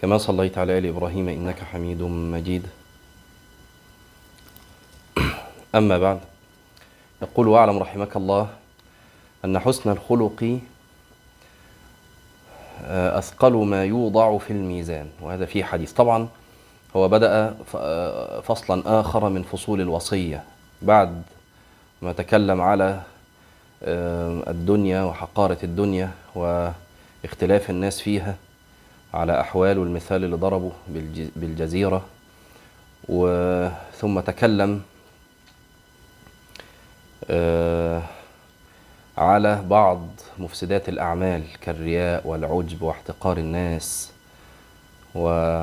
كما صليت على آل إبراهيم إنك حميد مجيد. أما بعد يقول وأعلم رحمك الله أن حسن الخلق أثقل ما يوضع في الميزان. وهذا فيه حديث. طبعا هو بدأ فصلا آخر من فصول الوصية بعد ما تكلم على الدنيا وحقارة الدنيا واختلاف الناس فيها. على أحوال والمثال اللي ضربه بالجزيرة. ثم تكلم على بعض مفسدات الأعمال كالرياء والعجب واحتقار الناس وغير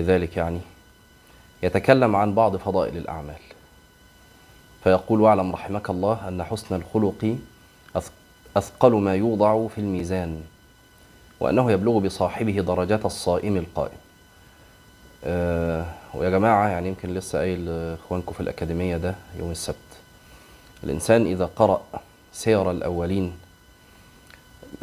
ذلك يعني. يتكلم عن بعض فضائل الأعمال. فيقول واعلم رحمك الله أن حسن الخلق أثقل ما يوضع في الميزان. وأنه يبلغ بصاحبه درجات الصائم القائم. أه ويا جماعة يعني يمكن لسه قايل إخوانكم في الأكاديمية ده يوم السبت. الإنسان إذا قرأ سير الأولين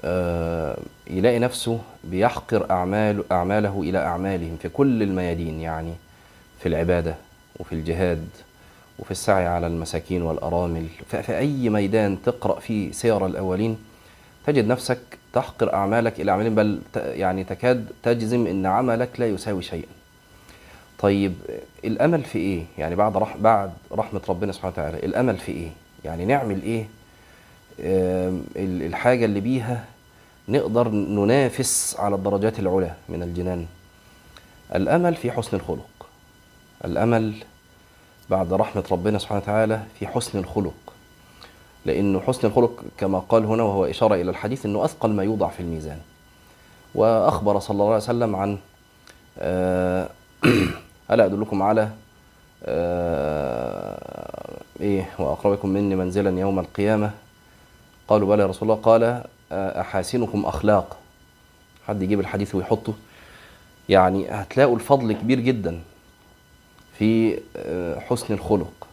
أه يلاقي نفسه بيحقر أعمال أعماله إلى أعمالهم في كل الميادين يعني في العبادة وفي الجهاد وفي السعي على المساكين والأرامل. في أي ميدان تقرأ فيه سير الأولين تجد نفسك تحقر أعمالك إلى أعمالهم بل يعني تكاد تجزم أن عملك لا يساوي شيئا طيب الأمل في إيه؟ يعني بعد رح بعد رحمة ربنا سبحانه وتعالى الأمل في إيه؟ يعني نعمل إيه؟ الحاجة اللي بيها نقدر ننافس على الدرجات العلى من الجنان الأمل في حسن الخلق الأمل بعد رحمة ربنا سبحانه وتعالى في حسن الخلق لأنه حسن الخلق كما قال هنا وهو إشارة إلى الحديث أنه أثقل ما يوضع في الميزان. وأخبر صلى الله عليه وسلم عن ألا أدلكم على إيه وأقربكم مني منزلا يوم القيامة؟ قالوا بلى يا رسول الله. قال أحاسنكم أخلاق؟ حد يجيب الحديث ويحطه؟ يعني هتلاقوا الفضل كبير جدا في حسن الخلق.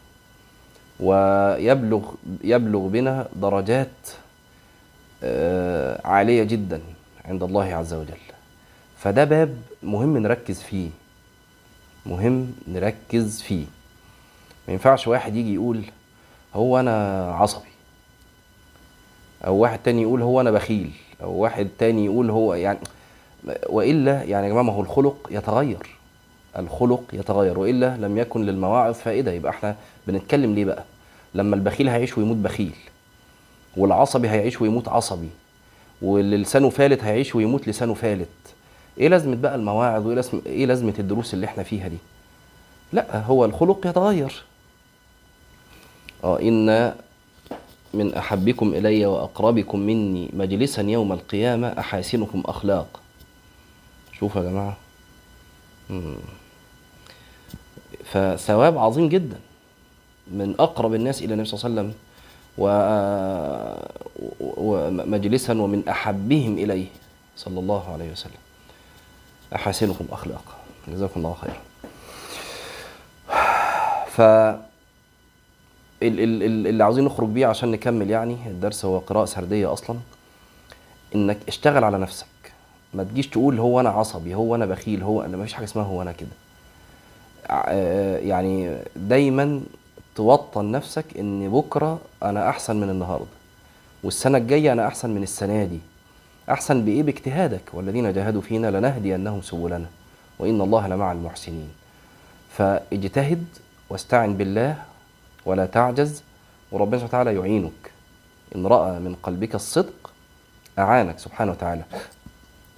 ويبلغ يبلغ بنا درجات عالية جدا عند الله عز وجل. فده باب مهم نركز فيه. مهم نركز فيه. ما ينفعش واحد يجي يقول هو أنا عصبي أو واحد تاني يقول هو أنا بخيل أو واحد تاني يقول هو يعني وإلا يعني يا جماعة ما هو الخلق يتغير. الخلق يتغير وإلا لم يكن للمواعظ فائدة. يبقى إحنا بنتكلم ليه بقى؟ لما البخيل هيعيش ويموت بخيل والعصبي هيعيش ويموت عصبي واللي لسانه فالت هيعيش ويموت لسانه فالت. إيه لازمة بقى المواعظ؟ وإيه لازمه إيه لازمة الدروس اللي إحنا فيها دي؟ لا هو الخلق يتغير. آه إن من أحبكم إلي وأقربكم مني مجلسا يوم القيامة أحاسنكم اخلاق شوفوا يا جماعة. مم. فثواب عظيم جدا من أقرب الناس إلى النبي صلى الله عليه وسلم ومجلسا ومن أحبهم إليه صلى الله عليه وسلم. أحاسنكم اخلاقا. جزاكم الله خيرا. ف اللي عاوزين نخرج بيه عشان نكمل يعني الدرس هو قراءة سردية أصلا. إنك اشتغل على نفسك. ما تجيش تقول هو أنا عصبي هو أنا بخيل هو أنا ما فيش حاجة اسمها هو أنا كده. يعني دايما توطن نفسك إن بكرة أنا أحسن من النهارده والسنة الجاية أنا أحسن من السنة دي. أحسن بإيه؟ باجتهادك. والذين جاهدوا فينا لنهدينهم سبلنا وإن الله لمع المحسنين. فاجتهد واستعن بالله ولا تعجز وربنا سبحانه وتعالى يعينك. إن رأى من قلبك الصدق أعانك سبحانه وتعالى.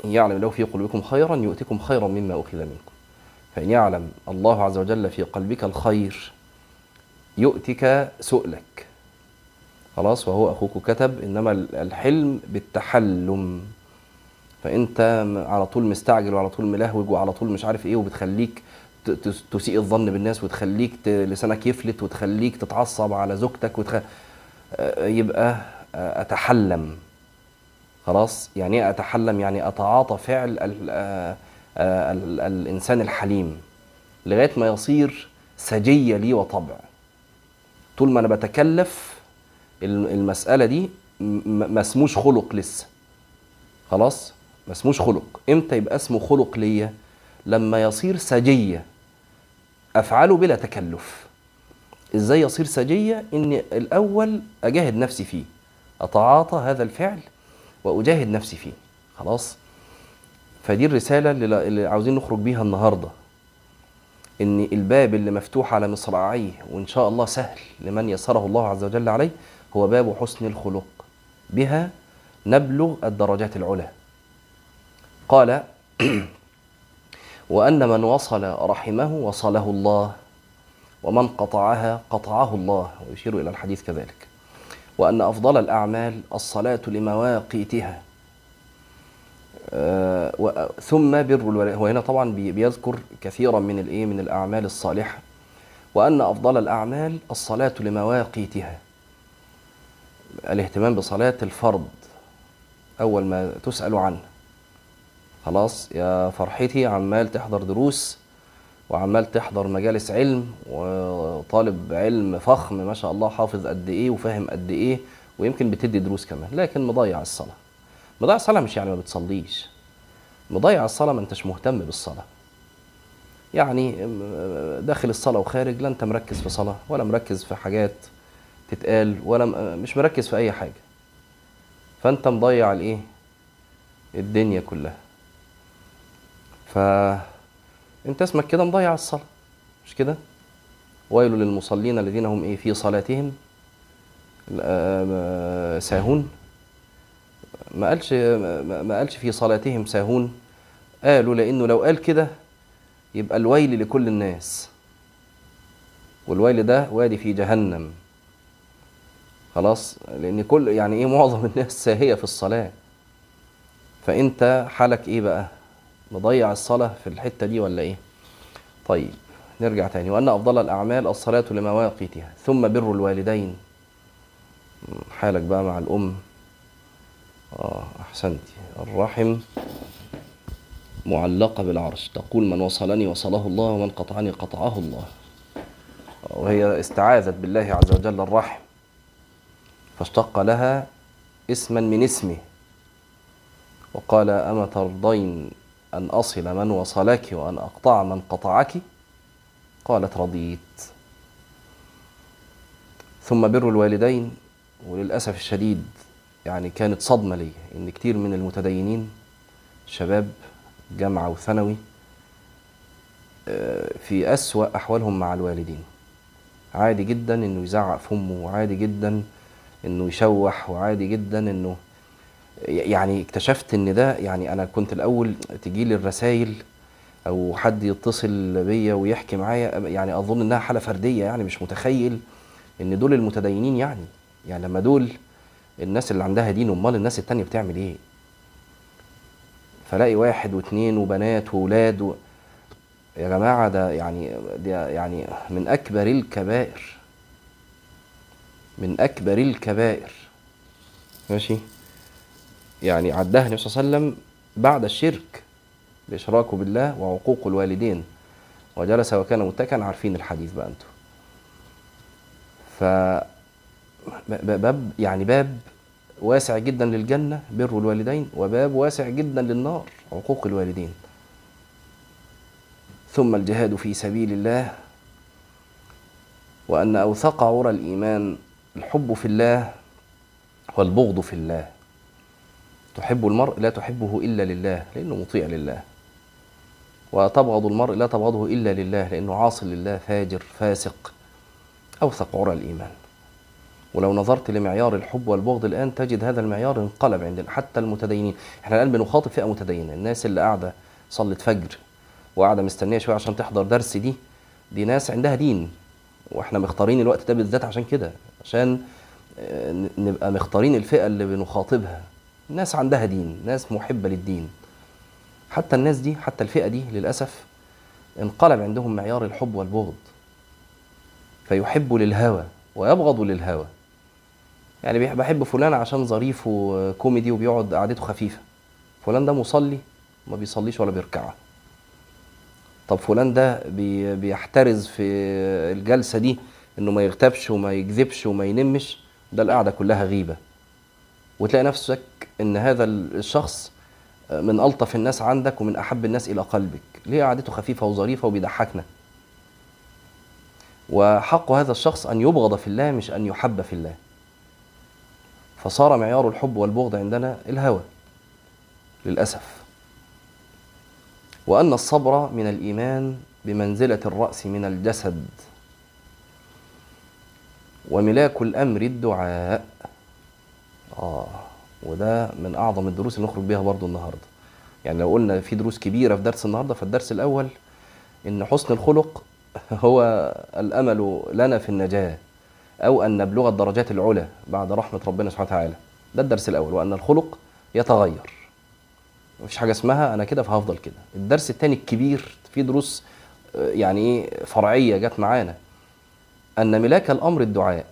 يعلم له في قلوبكم خيرا يؤتكم خيرا مما أخذ منكم. فإن يعلم الله عز وجل في قلبك الخير. يؤتك سؤلك. خلاص وهو أخوك كتب إنما الحلم بالتحلم. فأنت على طول مستعجل وعلى طول ملهوج وعلى طول مش عارف إيه وبتخليك تسيء الظن بالناس وتخليك لسانك يفلت وتخليك تتعصب على زوجتك وتخ... يبقى أتحلم. خلاص؟ يعني إيه أتحلم؟ يعني أتعاطى فعل ال الإنسان الحليم لغاية ما يصير سجية لي وطبع. طول ما أنا بتكلف المسألة دي ما اسموش خلق لسه. خلاص؟ ما اسموش خلق. إمتى يبقى اسمه خلق ليا؟ لما يصير سجية. أفعله بلا تكلف. إزاي يصير سجية؟ إني الأول أجاهد نفسي فيه. أتعاطى هذا الفعل وأجاهد نفسي فيه. خلاص؟ فدي الرسالة اللي عاوزين نخرج بيها النهارده. إن الباب اللي مفتوح على مصراعيه وإن شاء الله سهل لمن يسره الله عز وجل عليه هو باب حسن الخلق. بها نبلغ الدرجات العلى. قال وأن من وصل رحمه وصله الله ومن قطعها قطعه الله. ويشير إلى الحديث كذلك. وأن أفضل الأعمال الصلاة لمواقيتها. ثم بر الوالدين هو هنا طبعا بي- بيذكر كثيرا من الإيه؟ من الأعمال الصالحة. وأن أفضل الأعمال الصلاة لمواقيتها. الاهتمام بصلاة الفرض. أول ما تسأل عنه. خلاص يا فرحتي عمال تحضر دروس وعمال تحضر مجالس علم وطالب علم فخم ما شاء الله حافظ قد إيه وفاهم قد إيه ويمكن بتدي دروس كمان لكن مضيع الصلاة. مضيع الصلاه مش يعني ما بتصليش. مضيع الصلاة ما انتش مهتم بالصلاة. يعني م- داخل الصلاة وخارج لا انت مركز في صلاة ولا مركز في حاجات تتقال ولا م- مش مركز في أي حاجة. فانت مضيع الإيه؟ الدنيا كلها. ف انت اسمك كده مضيع الصلاة مش كده؟ ويل للمصلين الذين هم إيه؟ في صلاتهم آه، ساهون. ما قالش ما قالش في صلاتهم ساهون. قالوا لأنه لو قال كده يبقى الويل لكل الناس. والويل ده وادي في جهنم. خلاص؟ لأن كل يعني إيه معظم الناس ساهية في الصلاة؟ فأنت حالك إيه بقى؟ مضيع الصلاة في الحتة دي ولا إيه؟ طيب نرجع تاني. وأن أفضل الأعمال الصلاة لمواقيتها ثم بر الوالدين. حالك بقى مع الأم. آه احسنتي الرحم معلقة بالعرش. تقول من وصلني وصله الله ومن قطعني قطعه الله. وهي استعاذت بالله عز وجل الرحم. فاشتق لها اسما من اسمه. وقال أما ترضين أن أصل من وصلك وأن أقطع من قطعك؟ قالت رضيت. ثم بر الوالدين وللأسف الشديد يعني كانت صدمة لي إن كتير من المتدينين شباب جامعة وثانوي آه، في أسوأ أحوالهم مع الوالدين. عادي جدا إنه يزعق في أمه وعادي جدا إنه يشوح وعادي جدا إنه يعني اكتشفت إن ده يعني أنا كنت الأول تجي لي الرسائل أو حد يتصل بيا ويحكي معايا يعني أظن إنها حالة فردية يعني مش متخيل إن دول المتدينين يعني يعني لما دول الناس اللي عندها دين امال الناس التانية بتعمل إيه؟ فلاقي واحد واثنين وبنات واولاد و... يا جماعة ده يعني ده يعني من أكبر الكبائر من أكبر الكبائر. ماشي؟ يعني عدها النبي صلى الله عليه وسلم بعد الشرك الإشراك بالله وعقوق الوالدين. وجلس وكان متكئا عارفين الحديث بقى أنتوا. ف باب يعني باب واسع جدا للجنة بر الوالدين وباب واسع جدا للنار عقوق الوالدين. ثم الجهاد في سبيل الله وأن أوثق عرى الإيمان الحب في الله والبغض في الله. تحب المرء لا تحبه إلا لله لأنه مطيع لله. وتبغض المرء لا تبغضه إلا لله لأنه عاصي لله فاجر فاسق أوثق عرى الإيمان. ولو نظرت لمعيار الحب والبغض الآن تجد هذا المعيار انقلب عند حتى المتدينين. إحنا الآن بنخاطب فئة متدينة. الناس اللي قاعدة صلت فجر وقاعدة مستنية شوية عشان تحضر درس دي دي ناس عندها دين. وإحنا مختارين الوقت ده بالذات عشان كده عشان آه، نبقى مختارين الفئة اللي بنخاطبها. ناس عندها دين ناس محبة للدين. حتى الناس دي حتى الفئة دي للأسف انقلب عندهم معيار الحب والبغض. فيحب للهوى ويبغض للهوى. يعني بحب فلان عشان ظريف وكوميدي وبيقعد قعدته خفيفة. فلان ده مصلي ما بيصليش ولا بيركعها طب فلان ده بي بيحترز في الجلسة دي إنه ما يغتابش وما يكذبش وما ينمش ده القعدة كلها غيبة. وتلاقي نفسك إن هذا الشخص من ألطف الناس عندك ومن أحب الناس إلى قلبك. ليه قعدته خفيفة وظريفة وبيضحكنا؟ وحق هذا الشخص أن يبغض في الله مش أن يحب في الله. فصار معيار الحب والبغض عندنا الهوى للأسف. وأن الصبر من الإيمان بمنزلة الرأس من الجسد. وملاك الأمر الدعاء. آه وده من أعظم الدروس اللي نخرج بيها برضو النهاردة. يعني لو قلنا في دروس كبيرة في درس النهاردة فالدرس الأول إن حسن الخلق هو الأمل لنا في النجاة. أو أن نبلغ الدرجات العلى بعد رحمة ربنا سبحانه وتعالى. ده الدرس الأول وأن الخلق يتغير. مفيش حاجة اسمها أنا كده فهفضل كده. الدرس الثاني الكبير في دروس آه، يعني إيه فرعية جت معانا. أن ملاك الأمر الدعاء